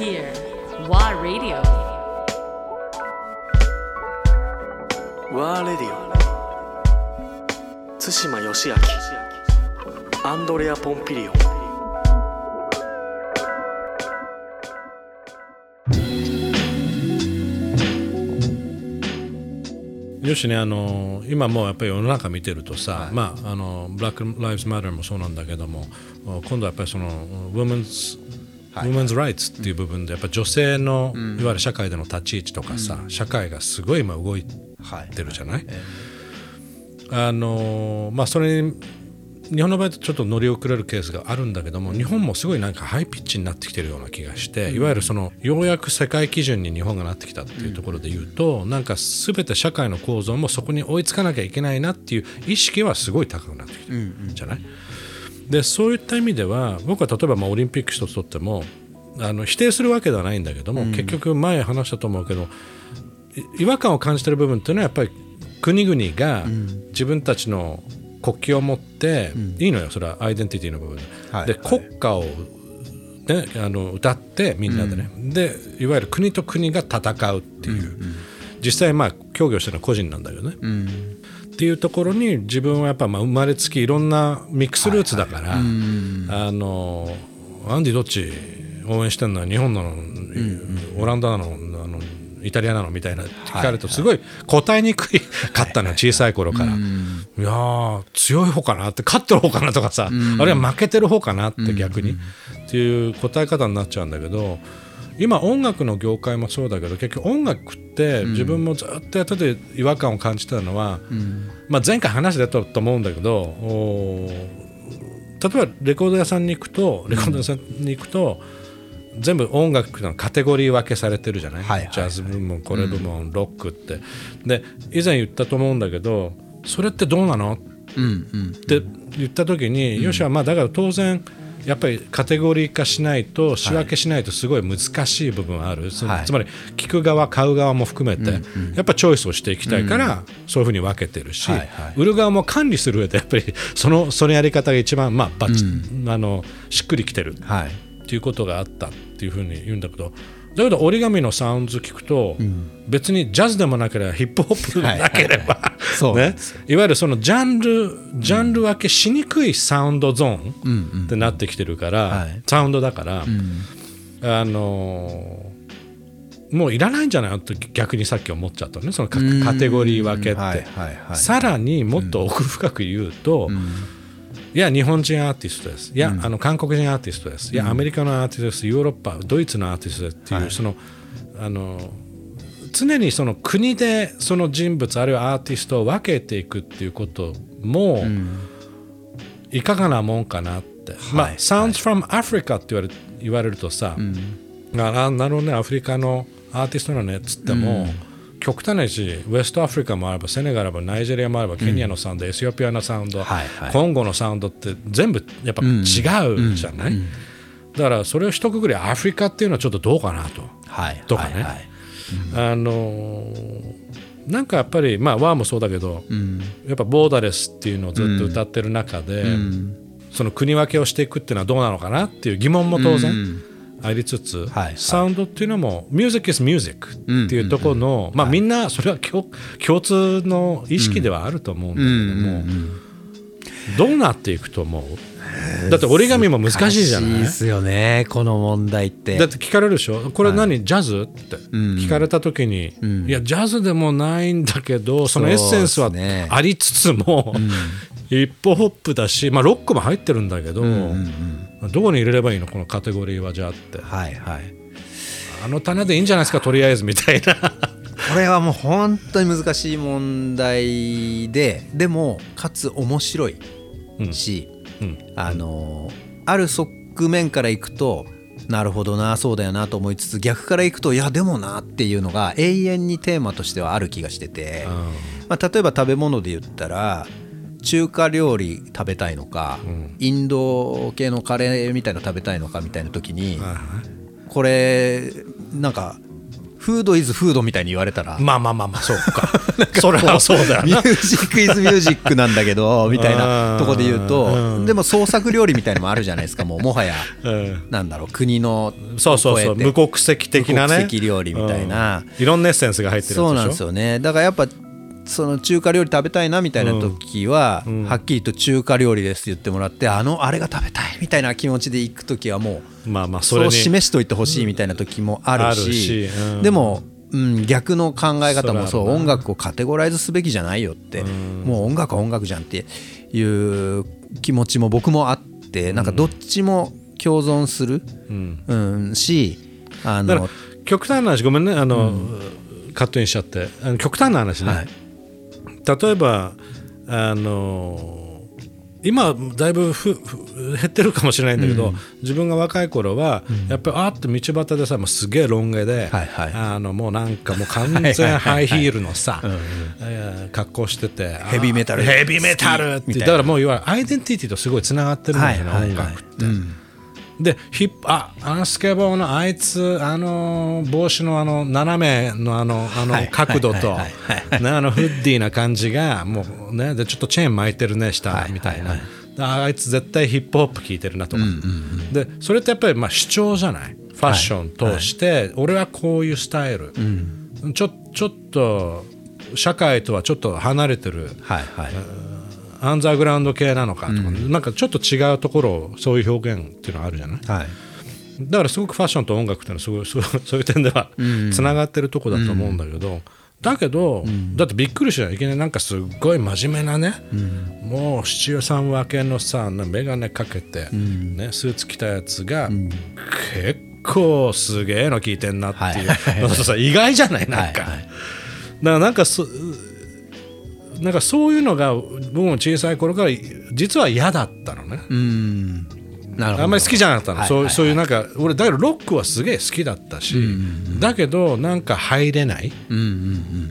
here. WA Radio. ワーレディオ対馬義明アンドレア・ポンピリオンよしねあの今もうやっぱり世の中見てるとさ、まああのブラック・ライブズ・マターもそうなんだけども今度はやっぱりそのウォメンズウォメンズ・ライツっていう部分でやっぱ女性の、いわゆる社会での立ち位置とかさ、社会がすごい今動いてるじゃない、あのまあそれに日本の場合とちょっと乗り遅れるケースがあるんだけども日本もすごいなんかハイピッチになってきてるような気がして、いわゆるそのようやく世界基準に日本がなってきたっていうところで言うと、なんか全て社会の構造もそこに追いつかなきゃいけないなっていう意識はすごい高くなってきてるじゃない、でそういった意味では僕は例えばまあオリンピック一つとってもあの否定するわけではないんだけども、結局前話したと思うけどい違和感を感じてる部分っていうのはやっぱり国々が自分たちの国旗を持って、いいのよそれは。アイデンティティの部分。で,、ではい。はい。国歌を、ね、あの歌ってみんなでね、でいわゆる国と国が戦うっていう、実際まあ競技をしてるのは個人なんだけどね、っていうところに自分はやっぱまあ生まれつきいろんなミックスルーツだから、あのアンディどっち応援してんの？は日本なの、オランダなの？あのイタリアなの？みたいな聞かれるとすごい答えにくいかったのよ小さい頃から。いやー強い方かなって勝ってる方かなとかさ、あるいは負けてる方かなって逆に、っていう答え方になっちゃうんだけど今音楽の業界もそうだけど結局音楽って自分もずっとやってて違和感を感じてたのは、まあ、前回話出たと思うんだけど例えばレコード屋さんに行くとレコード屋さんに行くと、全部音楽のカテゴリー分けされてるじゃない,、はいはいはい。ジャズ部門これ部門、ロックって。で以前言ったと思うんだけどそれってどうなの？うんうんって言った時に、よしはまあだから当然やっぱりカテゴリー化しないと仕分けしないとすごい難しい部分はある、はい。つまり聞く側買う側も含めて、やっぱチョイスをしていきたいから、そういうふうに分けてるし、売る側も管理する上でやっぱりそのそのやり方が一番、まあバッチあのしっくりきてるはい。っていうことがあったっていうふうに言うんだけどだけど折り紙のサウンド聞くと、別にジャズでもなければヒップホップでもなければ、そうね。いわゆるそのジャンルジャンル分けしにくいサウンドゾーンってなってきてるから、はい。サウンドだから、あのーもういらないんじゃないの？って逆にさっき思っちゃったのね。そのカカテゴリー分けって、はいはいはい。さらにもっと奥深く言うと、いや日本人アーティストです。いや、あの韓国人アーティストです。いやアメリカのアーティストです。ヨーロッパドイツのアーティストですっていう、そのあの常にその国でその人物あるいはアーティストを分けていくっていうことも、いかがなもんかなって、まあはい。Sounds from Africa って言われ言われるとさ、ああなるほどねアフリカのアーティストなのねっつっても、極端な話ウェストアフリカもあればセネガルもあればナイジェリアもあればケニアのサウンド、エチオピアのサウンド、はいはい。コンゴのサウンドって全部やっぱ違うじゃない、だからそれを一括りアフリカっていうのはちょっとどうかなと。はい。とかね？はいはいあのーなんかやっぱりまあワーもそうだけど、やっぱボーダーレスっていうのをずっと歌ってる中で、その国分けをしていくっていうのはどうなのかなっていう疑問も当然ありつつ、はいサウンドっていうのもミュージック is music っていうところの、まあみんなそれは共共通の意識ではあると思うんだけども、どうなっていくと思う？だって折り紙も難しいじゃない？難しいですよねこの問題って。だって聞かれるでしょ？これ何、ジャズ？って聞かれた時に、いやジャズでもないんだけどそのエッセンスはありつつも、ヒップホップだし、まあ、ロックも入ってるんだけど、どこに入れればいいの？このカテゴリーはじゃあって。はいはい。あの棚でいいんじゃないですかとりあえずみたいな。これはもう本当に難しい問題ででもかつ面白いし、うんあのある側面からいくとなるほどなそうだよなと思いつつ逆からいくといやでもなっていうのが永遠にテーマとしてはある気がしてて、まあ、例えば食べ物で言ったら中華料理食べたいのか、インド系のカレーみたいの食べたいのかみたいな時に、これなんかフードイズフードみたいに言われたら、まあまあまあまあ。そうか。それはそうだよな。ミュージックイズミュージックなん。だけどみたいなとこで言ううとん。でも創作料理みたいのもあるじゃないですかもうもはや。うん。なんだろう国のそうそうそう。無国籍的なね。無国籍料理みたいな。うん。いろんなエッセンスが入ってるそうなんでしょですよね。だからやっぱその中華料理食べたいなみたいな時は、うん。はっきりと中華料理ですって言ってもらってあのあれが食べたいみたいな気持ちで行く時はもうまあまあそそれを示しといてほしいみたいな時もあるあし,、るしうん。でも、うん、逆の考え方もそう音楽をカテゴライズすべきじゃないよって、もう音楽は音楽じゃんっていう気持ちも僕もあってなんかどっちも共存する、うん。うん、しあの極端な話ごめんねあの、カットインしちゃって。あの極端な話ね、はい例えばあの今だいぶふふ減ってるかもしれないんだけど、自分が若い頃は、やっぱりあーって道端でさもうすげえロン毛で、はいはい。あのもうなんかもう完全ハイヒールのさえー格好しててヘビーメタルヘビーメタルってだからもういわゆるアイデンティティとすごいつながってるんだよね、音楽って。でヒップああのスケボーのあいつあの帽子のあの斜めのあのあのはい角度とはいねあのフッディな感じがもうねでちょっとチェーン巻いてるね下みたいな、ああいつ絶対ヒップホップ聴いてるなとか、でそれってやっぱりまあ主張じゃない？ファッション通して、俺はこういうスタイル、ちょちょっと社会とはちょっと離れてる。はいはいアンダーグラウンド系なのかとか、なんかちょっと違うところをそういう表現っていうのがあるじゃない？はい。だからすごくファッションと音楽っていうのはすごいそう そういう点ではつながってるとこだと思うんだけど、だけど、だってびっくりしないいきなりなんかすっごい真面目なね、もう七代さん分けのさ眼鏡かけて、ね、スーツ着たやつが、結構すげえの聞いてんなっていう、意外じゃない？なんか。はい。はい。だからなんかそなんかそういうのが僕も小さい頃から実は嫌だったのね。うん。あんまり好きじゃなかったの、はい。そうはい。はいそういうなんか俺だけどロックはすげえ好きだったし、だけどなんか入れない、うんうんう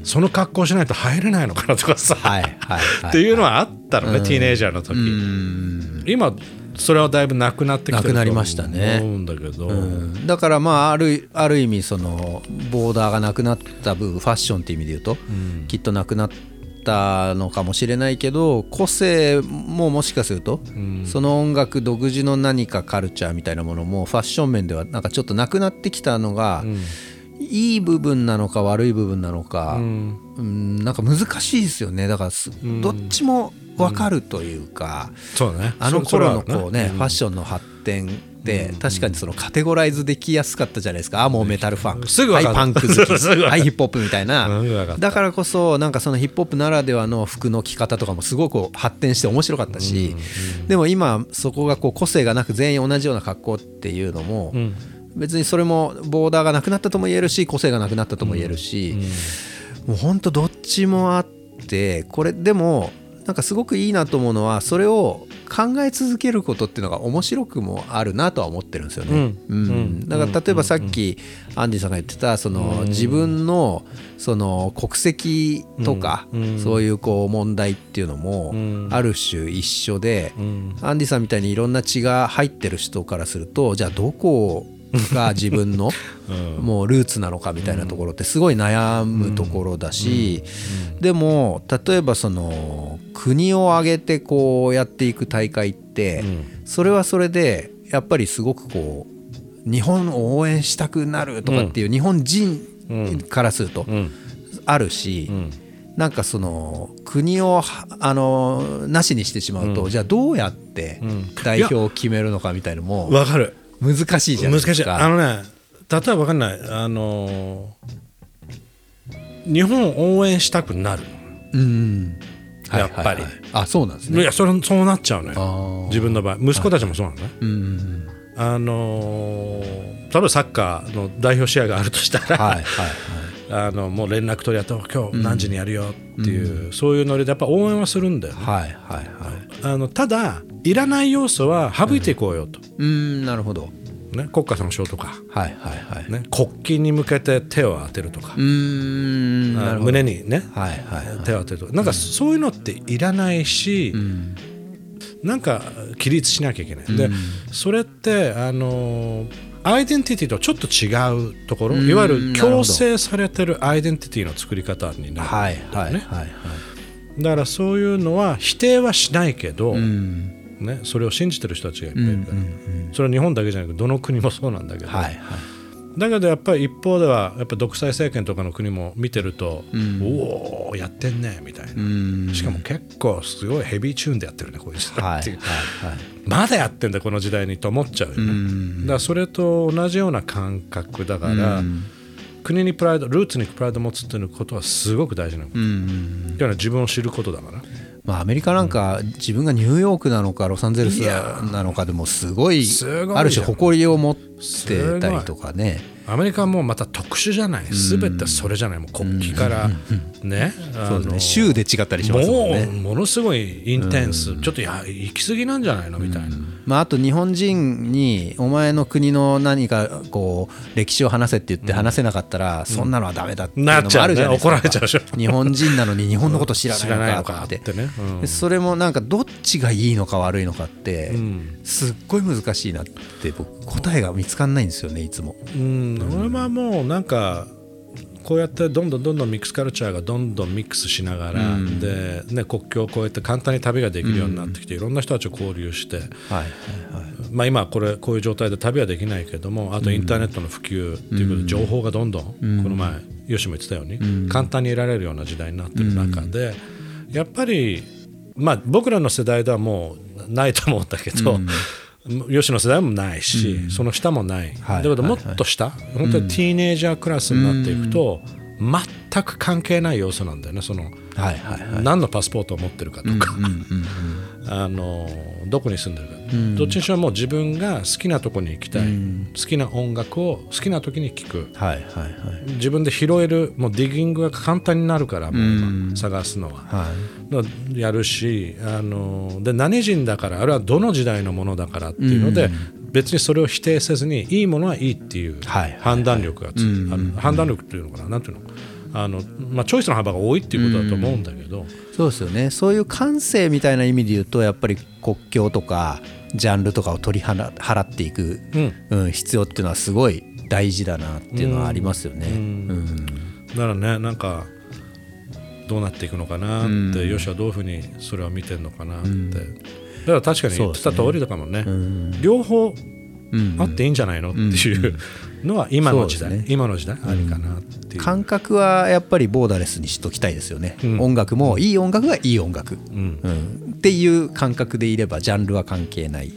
ん。その格好しないと入れないのかなとかさ、はいはいはい。っていうのはあったのね、ティーネイジャーの時、うん。今それはだいぶなくなってきてると思うんだけど、うん。だからまああるある意味そのボーダーがなくなった部分ファッションっていう意味で言うと、きっとなくなったのかもしれないけど個性ももしかすると、その音楽独自の何かカルチャーみたいなものもファッション面ではなんかちょっとなくなってきたのが、いい部分なのか悪い部分なのか、うん。なんか難しいですよね。だからすどっちも分かるというか。そうだね。あの頃のこうね、ファッションの発展って確かにそのカテゴライズできやすかったじゃないですか。あもうメタルファン。すぐわかる。はいパンク好き。すぐわかる。はいヒップホップみたいうんなだからこそなんかそのヒップホップならではの服の着方とかもすごく発展して面白かったしでも今そこがこう個性がなく全員同じような格好っていうのも別にそれもボーダーがなくなったとも言えるし個性がなくなったとも言えるしもうほんとどっちもあってこれでもなんかすごくいいなと思うのはそれを考え続けることっていうのが面白くもあるなとは思ってるんですよね。うん。だから例えばさっきアンディさんが言ってたその自分のその国籍とかそういうこう問題っていうのもある種一緒でアンディさんみたいにいろんな血が入ってる人からするとじゃあどこが自分のもうルーツなのかみたいなところってすごい悩むところだしでも例えばその国を挙げてこうやっていく大会ってそれはそれでやっぱりすごくこう日本を応援したくなるとかっていう日本人からするとあるしなんかその国をはあのなしにしてしまうとじゃあどうやって代表を決めるのかみたいのもわかる難しいじゃない難しい。ですか。あのね例えば分かんない。あのー日本を応援したくなる。うん。やっぱり。はいはいはい。あそうなんですね。いやそれそうなっちゃうのあよー。自分の場合。息子たちもそうなのね、うんあのー例えばサッカーの代表試合があるとしたら、はいはいあのもう連絡取り合って今日何時にやるよっていう、そういうノリでやっぱ応援はするんだよね、はいはいはい。あのただいらない要素は省いていこうよと、うん。なるほど。ね、国家参照とか、はいはいはい。ね、国旗に向けて手を当てるとか。う、ん胸にね、はいはい手を当てるとか。なんかそういうのっていらないし、なんか起立しなきゃいけない、でそれってあのーアイデンティティとちょっと違うところ。いわゆる強制されてるアイデンティティの作り方になる、はいはいはいはい。だからそういうのは否定はしないけど、ね、それを信じてる人たちがいっぱいいるから、それは日本だけじゃなくてどの国もそうなんだけど、はいはい。だけどやっぱり一方ではやっぱ独裁政権とかの国も見てると、おおやってんねみたいな、しかも結構すごいヘビーチューンでやってるねこういう人はいっていう、はいはいまだやってんだこの時代にと思っちゃうよね、だからそれと同じような感覚だから、国にプライドルーツにプライド持つっていうことはすごく大事なこと、だから自分を知ることだからまあ、アメリカなんか自分がニューヨークなのかロサンゼルスなのかでもすごいある種誇りを持ってたりとかねアメリカはもうまた特殊じゃない。全てそれじゃない。もう国旗からね。州で違ったりしますもんもねうものすごいインテンス、ちょっとや行き過ぎなんじゃないの？みたいな、まあ、あと日本人にお前の国の何かこう歴史を話せって言って話せなかったらそんなのはダメだっていうのもあるじゃないですか。なっちゃ怒られちゃうでしょ日本人なのに日本のこと知らないのかっってそれもなんかどっちがいいのか悪いのかってすっごい難しいなって僕答えが見つかんないんですよねいつも。うん、俺はもうなんかこうやってどんどんどんどんミックスカルチャーがどんどんミックスしながら、で、ね、国境を越えて簡単に旅ができるようになってきて、いろんな人たちと交流して、はい。はいはいまあ、今はこれこういう状態で旅はできないけどもあとインターネットの普及っていうことで情報がどんどん、この前よしも言ってたように、簡単に得られるような時代になってる中で、やっぱり、まあ、僕らの世代ではもうないと思うんだけど、吉野世代もないし、その下もない、はい。だけどもっと下、本当にティーネイジャークラスになっていくと、全く関係ない要素なんだよね。その、はいはいはい。何のパスポートを持ってるかとか、あのどこに住んでるか、どっちにしろもう自分が好きなとこに行きたい、好きな音楽を好きな時に聴く。はいはいはい。自分で拾えるもうディギングが簡単になるからもう今探すのは、はい。やるしあので何人だからあれはどの時代のものだからっていうので、別にそれを否定せずにいいものはいいっていうはいはい判断力がつ、あの判断力っていうのかななんていうの？あの、まあ、チョイスの幅が多いっていうことだと思うんだけど、そうですよね。そういう感性みたいな意味で言うとやっぱり国境とかジャンルとかを取り払払っていく、うん。必要っていうのはすごい大事だなっていうのはありますよね。うん。だからねなんかどうなっていくのかなって、よしはどういうふうにそれを見てるのかなって、だから確かに言ってた通りだかもね。両方あっていいんじゃないのっていうのは今の時代、ね。今の時代ありかなっていう、感覚はやっぱりボーダレスにしときたいですよね、音楽もいい音楽がいい音楽、うん。っていう感覚でいればジャンルは関係ない、っ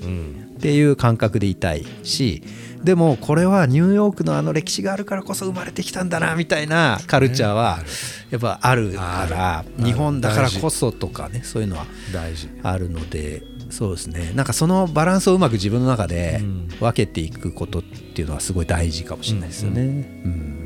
ていう感覚でいたいしでもこれはニューヨークのあの歴史があるからこそ生まれてきたんだなみたいなカルチャーはやっぱあるから日本だからこそとかねそういうのは大事。あるのでそうですね。なんかそのバランスをうまく自分の中で分けていくことっていうのはすごい大事かもしれないですよね。うん